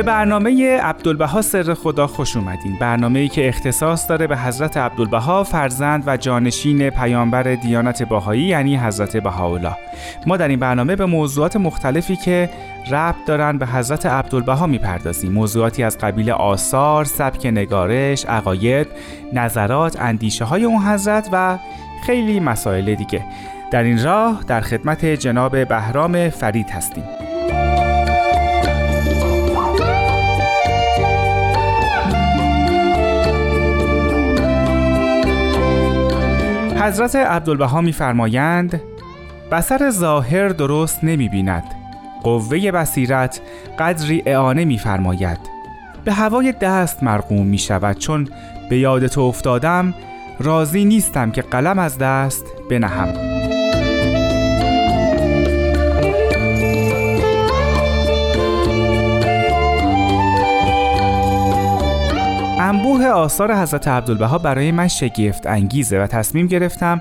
به برنامه عبدالبها سر خدا خوش اومدین. برنامه ای که اختصاص داره به حضرت عبدالبها فرزند و جانشین پیامبر دیانت باهایی یعنی حضرت بهاءالله. ما در این برنامه به موضوعات مختلفی که ربط دارن به حضرت عبدالبها می‌پردازیم. موضوعاتی از قبیل آثار، سبک نگارش، عقاید، نظرات، اندیشه های اون حضرت و خیلی مسائل دیگه. در این راه در خدمت جناب بهرام فرید هستیم. حضرت عبدالبها میفرمایند بسر ظاهر درست نمی بیند قوه بصیرت قدری اعانه میفرماید. به هوای دست مرقوم می شود چون به یاد تو افتادم راضی نیستم که قلم از دست بنهم. انبوه آثار حضرت عبدالبها برای من شگفت انگیزه و تصمیم گرفتم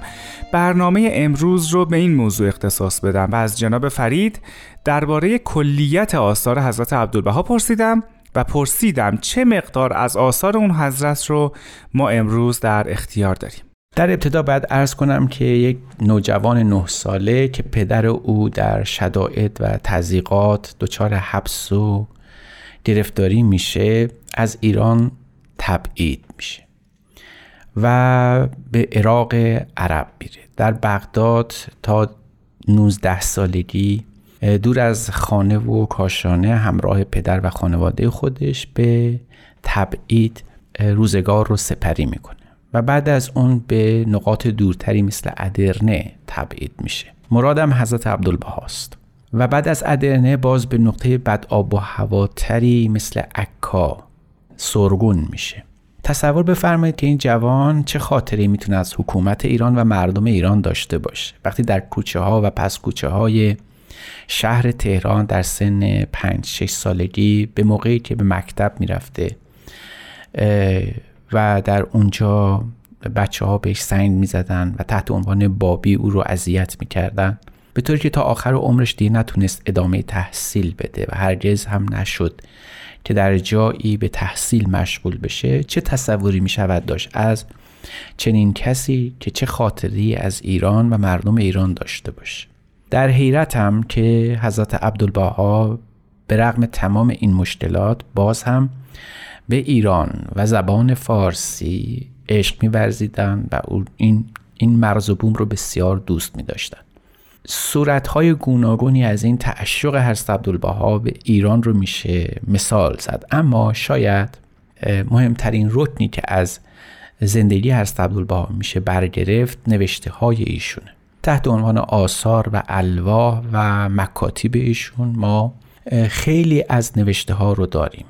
برنامه امروز رو به این موضوع اختصاص بدم و از جناب فرید درباره کلیت آثار حضرت عبدالبها پرسیدم و پرسیدم چه مقدار از آثار اون حضرت رو ما امروز در اختیار داریم. در ابتدا باید ارز کنم که یک نوجوان نه ساله که پدر او در شدائد و تزیقات دچار حبس و گرفتاری میشه از ایران تبعید میشه و به عراق عرب میره. در بغداد تا 19 سالگی دور از خانه و کاشانه همراه پدر و خانواده خودش به تبعید روزگار رو سپری می‌کنه و بعد از اون به نقاط دورتری مثل ادرنه تبعید میشه. مرادم حضرت عبدالبهاست و بعد از ادرنه باز به نقطه بد آب و هواتری مثل عکا سرگون میشه. تصور بفرمایید که این جوان چه خاطری می‌تونه از حکومت ایران و مردم ایران داشته باشه. وقتی در کوچه ها و پس کوچه های شهر تهران در سن 5 6 سالگی به موقعی که به مکتب می‌رفته و در اونجا بچه ها بهش سنگ می‌زدن و تحت عنوان بابی او رو اذیت می‌کردن به طوری که تا آخر عمرش دیگه نتونست ادامه تحصیل بده و هرگز هم نشد. که در جایی به تحصیل مشغول بشه چه تصوری می شود داشت از چنین کسی که چه خاطری از ایران و مردم ایران داشته باشه در حیرتم که حضرت عبدالبها به رغم تمام این مشکلات باز هم به ایران و زبان فارسی عشق میورزیدن و این این مرز و بوم رو بسیار دوست می. صورتهای گوناگونی از این تعشق هست عبدالبها به ایران رو میشه مثال زد. اما شاید مهمترین رکنی که از زندگی هست عبدالبها میشه برگرفت نوشته های ایشونه. تحت عنوان آثار و الواح و مکاتیب ایشون ما خیلی از نوشته ها رو داریم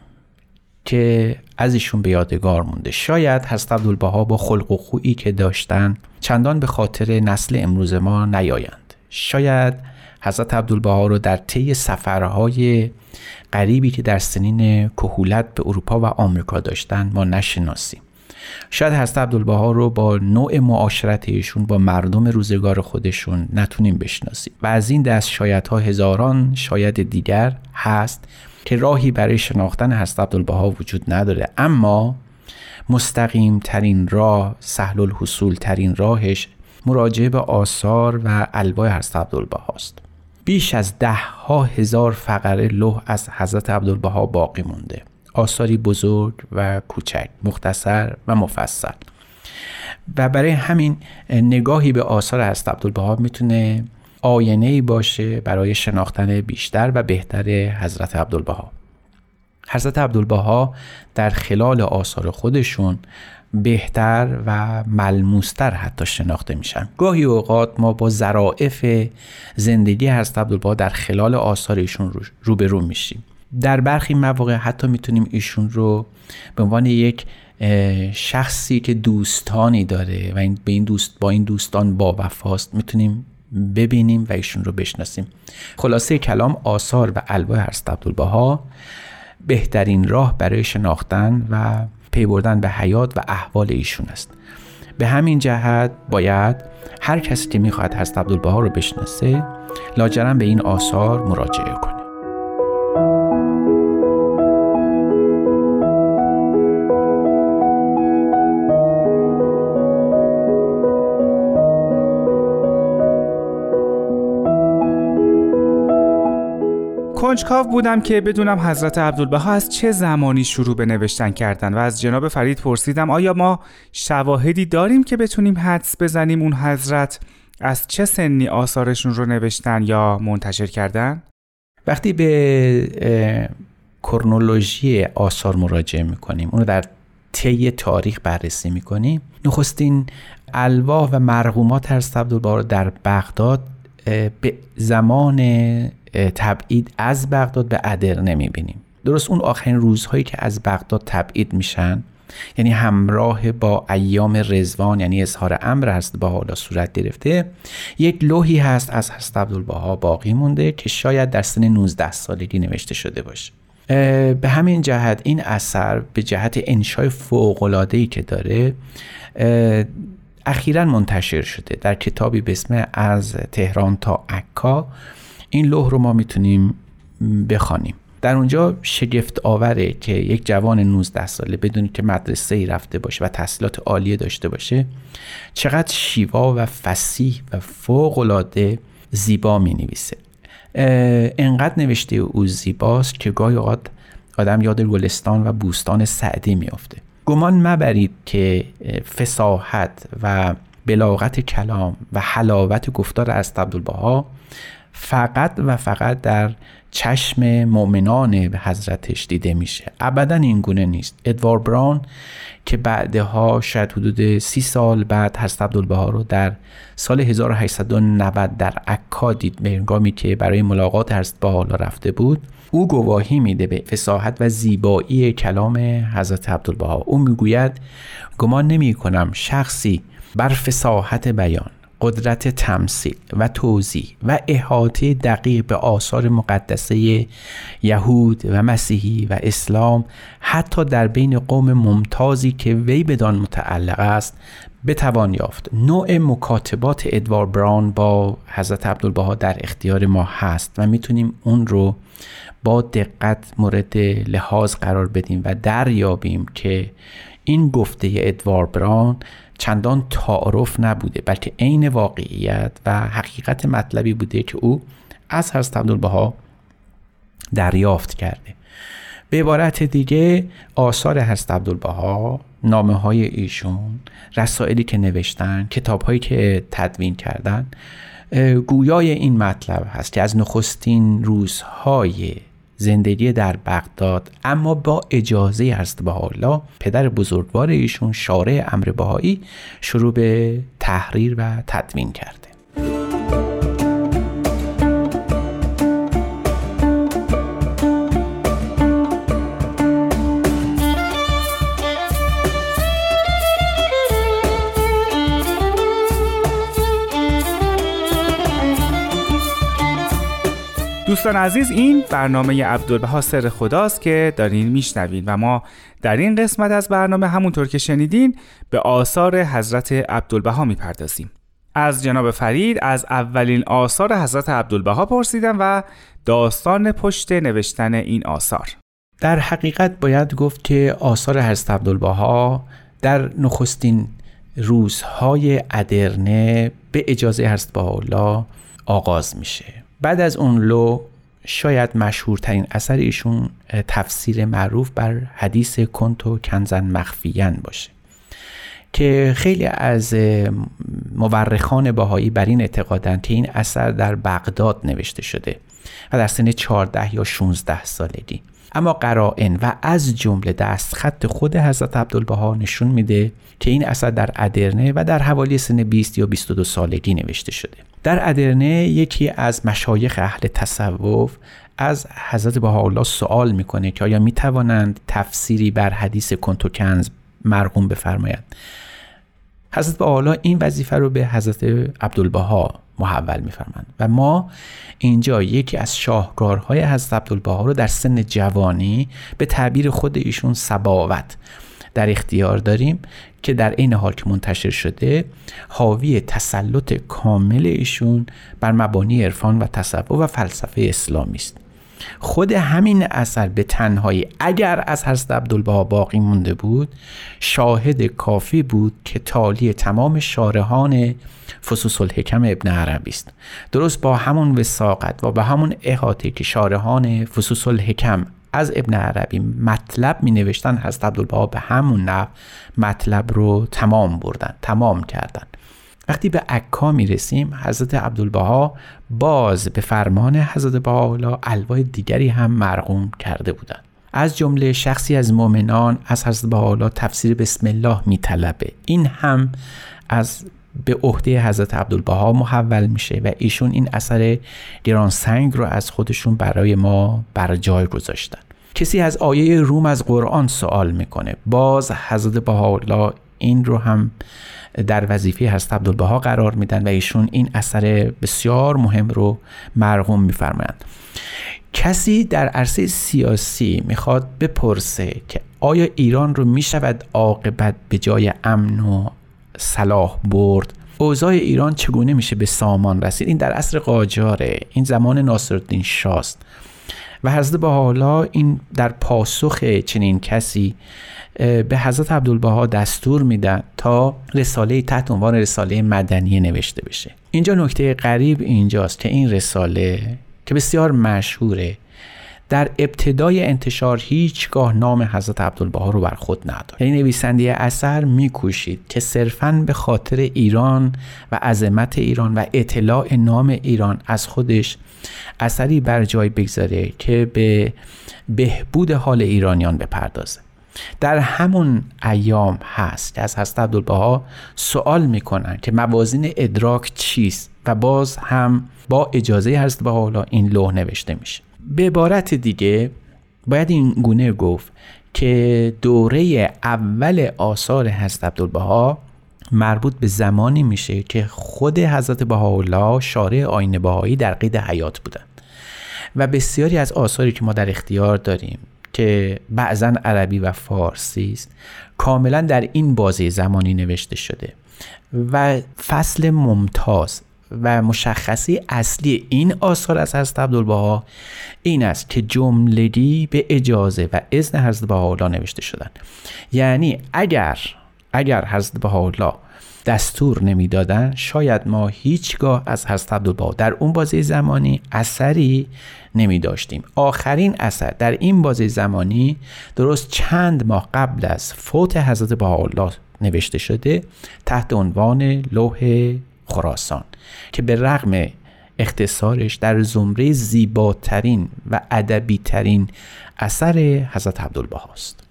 که از ایشون به یادگار مونده. شاید هست عبدالبها با خلق و خویی که داشتن چندان به خاطر نسل امروز ما نیایند. شاید حضرت عبدالبها رو در طی سفرهای غریبی که در سنین کهولت به اروپا و آمریکا داشتن ما نشناسیم. شاید حضرت عبدالبها رو با نوع معاشرت ایشون با مردم روزگار خودشون نتونیم بشناسیم. و از این دست شاید ها هزاران شاید دیگر هست که راهی برای شناختن حضرت عبدالبها وجود نداره. اما مستقیم ترین راه سهل الحصول ترین راهش مراجعه به آثار و الواح حضرت عبدالبهاست بیش از ده ها هزار فقره لوح از حضرت عبدالبها باقی مونده. آثاری بزرگ و کوچک مختصر و مفصل. و برای همین نگاهی به آثار حضرت عبدالبها می‌تونه آینه باشه برای شناختن بیشتر و بهتر حضرت عبدالبها. حضرت عبدالبها در خلال آثار خودشون بهتر و ملموستر حتی شناخته میشن. گاهی اوقات ما با ظرائف زندگی حضرت عبدالبها در خلال آثار ایشون روبرو میشیم. در برخی مواقع حتی می‌تونیم ایشون رو به عنوان یک شخصی که دوستانی داره و این به این دوست با این دوستان با وفاست می‌تونیم ببینیم و ایشون رو بشناسیم. خلاصه کلام آثار و الواح حضرت عبدالبها بهترین راه برای شناختن و پی بردن به حیات و احوال ایشون است. به همین جهت باید هر کسی که می‌خواهد حضرت عبدالبها رو بشناسه لاجرم به این آثار مراجعه کنه. کنجکاو بودم که بدونم حضرت عبدالبها از چه زمانی شروع به نوشتن کردن و از جناب فرید پرسیدم آیا ما شواهدی داریم که بتونیم حدس بزنیم اون حضرت از چه سنی آثارشون رو نوشتن یا منتشر کردن؟ وقتی به کرنولوژی آثار مراجعه می‌کنیم اون رو در طی تاریخ بررسی می‌کنیم نخستین الواح و مرغومات هر عبدالبها رو در بغداد به زمان تبعید از بغداد به ادر نمی‌بینیم. درست اون آخرین روزهایی که از بغداد تبعید میشن یعنی همراه با ایام رزوان یعنی اظهار امر هست با حالا صورت گرفته یک لوحی هست از حضرت عبدالبها باقی مونده که شاید در سن 19 سالگی نوشته شده باشه. به همین جهت این اثر به جهت انشای فوقلادهی که داره اخیرا منتشر شده در کتابی به اسم از تهران تا عکا. این لوح رو ما می‌تونیم بخوانیم. در اونجا شگفت آوره که یک جوان 19 ساله بدونی که مدرسه ای رفته باشه و تحصیلات عالیه داشته باشه چقدر شیوا و فسیح و فوق العاده زیبا می نویسه انقدر نوشته او زیباست که گاهی اوقات آدم یاد گلستان و بوستان سعدی میافته. گمان مبرید که فساحت و بلاغت کلام و حلاوت گفتار از عبدالبها فقط و فقط در چشم مؤمنان حضرتش دیده میشه. ابدا این گونه نیست. ادوار براون که بعدها شاید حدود سی سال بعد حضرت عبدالبها رو در سال 1890 در عکا دید به انگامی که برای ملاقات حضرت حالا رفته بود او گواهی میده به فساحت و زیبایی کلام حضرت عبدالبها. او می‌گوید گمان نمی کنم شخصی بر فساحت بیان قدرت تمثیل و توضیح و احاطه دقیق به آثار مقدسه یهود و مسیحی و اسلام حتی در بین قوم ممتازی که وی بدان متعلق است بتوان یافت. نوع مکاتبات ادوار براون با حضرت عبدالبها در اختیار ما هست و می‌تونیم اون رو با دقت مورد لحاظ قرار بدیم و دریابیم که این گفته ادوار براون چندان تعارف نبوده بلکه عین واقعیت و حقیقت مطلبی بوده که او از حضرت عبدالبها دریافت کرده. به عبارت دیگه آثار حضرت عبدالبها نامه های ایشون رسائلی که نوشتن کتاب هایی که تدوین کردن گویای این مطلب هست که از نخستین روزهای زندگی در بغداد اما با اجازه هست الله پدر بزرگوار ایشون شارع امر بهایی شروع به تحریر و تدوین کرده. دوستان عزیز این برنامه عبدالبها سر خداست که دارین میشنوین و ما در این قسمت از برنامه همونطور که شنیدین به آثار حضرت عبدالبها می‌پردازیم. از جناب فرید از اولین آثار حضرت عبدالبها پرسیدم و داستان پشت نوشتن این آثار. در حقیقت باید گفت که آثار حضرت عبدالبها در نخستین روزهای ادرنه به اجازه حضرت الله آغاز میشه. بعد از اون لو شاید مشهورترین اثر ایشون تفسیر معروف بر حدیث کنتو کنزن مخفیان باشه که خیلی از مورخان باهایی بر این اعتقادند که این اثر در بغداد نوشته شده و در سن 14 یا 16 سالگی. اما قرائن و از جمله دستخط خود حضرت عبدالبها نشون میده که این اثر در ادرنه و در حوالی سن 20 یا 22 سالگی نوشته شده. در ادرنه یکی از مشایخ اهل تصوف از حضرت بهاءالله سوال می‌کنه که آیا می‌توانند تفسیری بر حدیث کنتوکنز مرقوم بفرمایند؟ حضرت بهاءالله این وظیفه رو به حضرت عبدالبها محول میفرمند و ما اینجا یکی از شاهکارهای حضرت عبدالبها رو در سن جوانی به تعبیر خود ایشون سباوت در اختیار داریم که در این حال که منتشر شده حاوی تسلط کامل ایشون بر مبانی عرفان و تصوف و فلسفه اسلامی است. خود همین اثر به تنهایی اگر از حضرت عبدالبها باقی مونده بود شاهد کافی بود که تالی تمام شارحان فصوص الحکم ابن عربی است. درست با همون وساقت و با همون احاطه که شارحان فصوص الحکم از ابن عربی مطلب می نوشتن حضرت عبدالبها به همون نحو مطلب رو تمام بردن تمام کردن. وقتی به عکا می رسیم حضرت عبدالبها باز به فرمان حضرت بهاءالله الوای دیگری هم مرقوم کرده بودند. از جمله شخصی از مؤمنان از حضرت بهاءالله تفسیر بسم الله میطلبه. این هم از به عهده حضرت عبدالبها محول میشه و ایشون این اثر گران سنگ رو از خودشون برای ما بر جای گذاشتن. کسی از آیه روم از قرآن سوال می‌کنه. باز حضرت بهاءالله این رو هم در وظیفه حضرت عبدالبها قرار میدن و ایشون این اثر بسیار مهم رو مرغوم میفرمایند. کسی در عرصه سیاسی می‌خواد بپرسه که آیا ایران رو می‌شود عاقبت به جای امن و صلاح برد؟ اوضاع ایران چگونه میشه به سامان رسید؟ این در عصر قاجاره. این زمان ناصرالدین شاست و حضرت حالا این در پاسخ چنین کسی به حضرت عبدالبها دستور میدن تا رساله تحت عنوان رساله مدنیه نوشته بشه. اینجا نکته غریب اینجاست که این رساله که بسیار مشهوره در ابتدای انتشار هیچگاه نام حضرت عبدالبها رو بر خود نداشت یعنی نویسنده اثر میکوشید که صرفا به خاطر ایران و عظمت ایران و اطلاع نام ایران از خودش اثری بر جای بگذاره که به بهبود حال ایرانیان بپردازه. در همون ایام هست که از حضرت عبدالبها سوال می‌کنن که موازین ادراک چیست و باز هم با اجازه حضرت حالا این لوح نوشته میشه. به عبارت دیگه باید این گونه گفت که دوره اول آثار حضرت عبدالبها مربوط به زمانی میشه که خود حضرت بهاءالله شارع آین بهایی در قید حیات بودن. و بسیاری از آثاری که ما در اختیار داریم که بعضا عربی و فارسی است کاملا در این بازه زمانی نوشته شده و فصل ممتاز و مشخصی اصلی این آثار از حضرت عبدالبها این است که جملگی به اجازه و اذن حضرت بهاءالله نوشته شدن. یعنی اگر اگر حضرت بهاءالله دستور نمی‌دادن شاید ما هیچگاه از حضرت عبدالبها در اون بازه زمانی اثری نمی داشتیم آخرین اثر در این بازه زمانی درست چند ماه قبل از فوت حضرت بهاءالله نوشته شده تحت عنوان لوح خراسان که به رغم اختصارش در زمره زیباترین و ادبی ترین اثر حضرت عبدالبها است.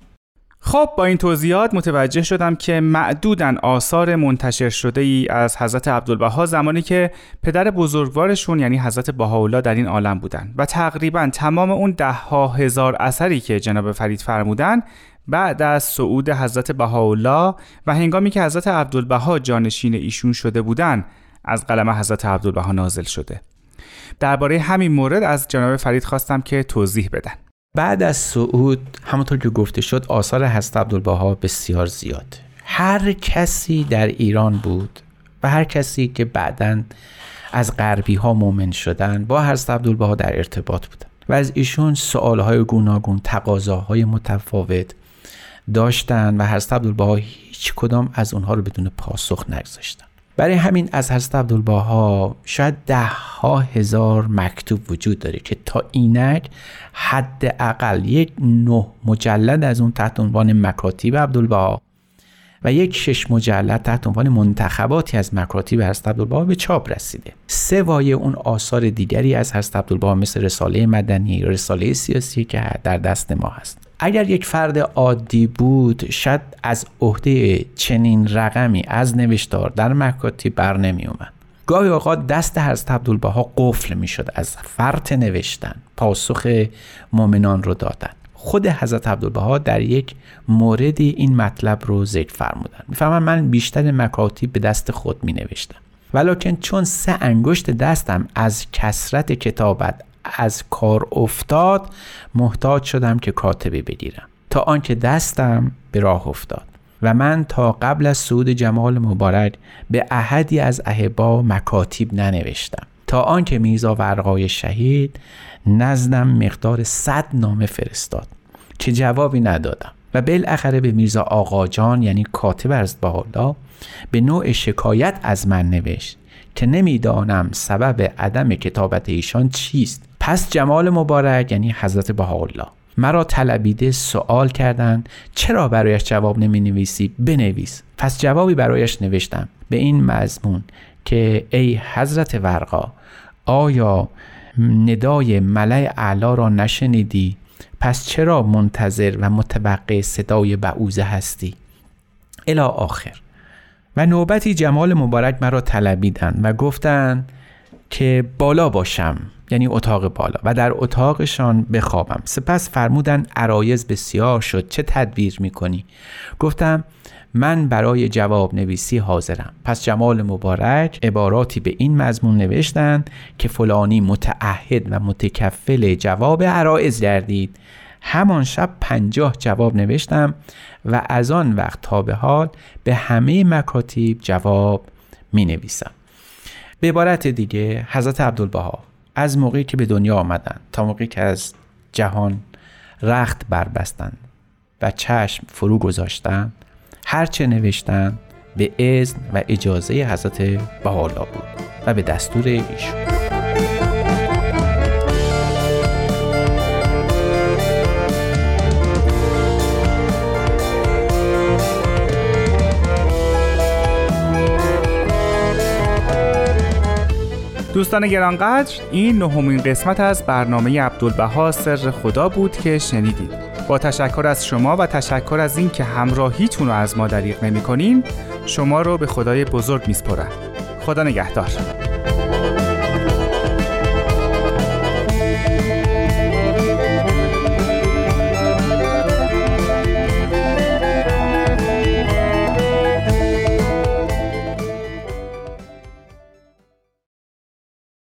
خب با این توضیحات متوجه شدم که معدودن آثار منتشر شده ای از حضرت عبدالبها زمانی که پدر بزرگوارشون یعنی حضرت بهاءالله در این عالم بودن. و تقریبا تمام اون ده ها هزار اثری که جناب فرید فرمودن بعد از صعود حضرت بهاءالله و هنگامی که حضرت عبدالبها جانشین ایشون شده بودن از قلم حضرت عبدالبها نازل شده. درباره همین مورد از جناب فرید خواستم که توضیح بدن. بعد از صعود همونطور که گفته شد آثار حضرت عبدالبها بسیار زیاد. هر کسی در ایران بود و هر کسی که بعدا از غربی ها مؤمن شدن با حضرت عبدالبها در ارتباط بودن. و از ایشون سوالهای گوناگون تقاضاهای متفاوت داشتن و حضرت عبدالبها هیچ کدام از اونها رو بدون پاسخ نگذاشتن. برای همین از حضرت عبدالبها شاید ده ها هزار مکتوب وجود داره که تا اینک حد اقل یک نه مجلد از اون تحت عنوان مکاتیب عبدالبها و یک شش مجلد تحت عنوان منتخباتی از مکاتیب حضرت عبدالبها به چاپ رسیده. سه وایه اون آثار دیگری از حضرت عبدالبها مثل رساله مدنی رساله سیاسی که در دست ما هست. اگر یک فرد عادی بود شاید از عهده چنین رقمی از نوشتار در مکاتیب بر نمی اومد. گاهی اوقات دست حضرت عبدالبها قفل می شد از فرط نوشتن پاسخ مؤمنان رو دادن. خود حضرت عبدالبها در یک موردی این مطلب رو ذکر فرمودن. می‌فهمم من بیشتر مکاتیب به دست خود می نوشتم ولیکن چون سه انگشت دستم از کسرت کتابت از کار افتاد محتاج شدم که کاتبه بگیرم. تا آنکه دستم به راه افتاد. و من تا قبل از صعود جمال مبارک به احدی از اهبا مکاتیب ننوشتم. تا آنکه میرزا ورقای شهید نزدم مقدار صد نامه فرستاد که جوابی ندادم و بالاخره به میرزا آقاجان یعنی کاتب از الله به نوع شکایت از من نوشت که نمی‌دانم سبب عدم کتابت ایشان چیست. پس جمال مبارک یعنی حضرت بهاءالله مرا طلبیده سوال کردند چرا برایش جواب نمی نویسی بنویس. پس جوابی برایش نوشتم. به این مضمون که ای حضرت ورقا آیا ندای ملع اعلا را نشنیدی؟ پس چرا منتظر و متوقع صدای بعوزه هستی؟ الا آخر. و نوبتی جمال مبارک مرا طلبیدند و گفتند که بالا باشم یعنی اتاق بالا و در اتاقشان بخوابم. سپس فرمودن عرایز بسیار شد چه تدبیر می‌کنی؟ گفتم من برای جواب نویسی حاضرم. پس جمال مبارک عباراتی به این مضمون نوشتند که فلانی متعهد و متکفل جواب عرایز گردید. همان شب پنجاه جواب نوشتم و از آن وقت تا به حال به همه مکاتیب جواب می نویسم به عبارت دیگه حضرت عبدالبها از موقعی که به دنیا آمدند تا موقعی که از جهان رخت بربستند و چشم فرو گذاشتند هرچه نوشتند به اذن و اجازه حضرت بهاءالله بود و به دستور ایشون. دوستان گرانقدر این نهمین قسمت از برنامه عبدالبها سر خدا بود که شنیدید. با تشکر از شما و تشکر از این که همراهیتون رو از ما دریغ نمی شما رو به خدای بزرگ میسپرم خدا نگهدار.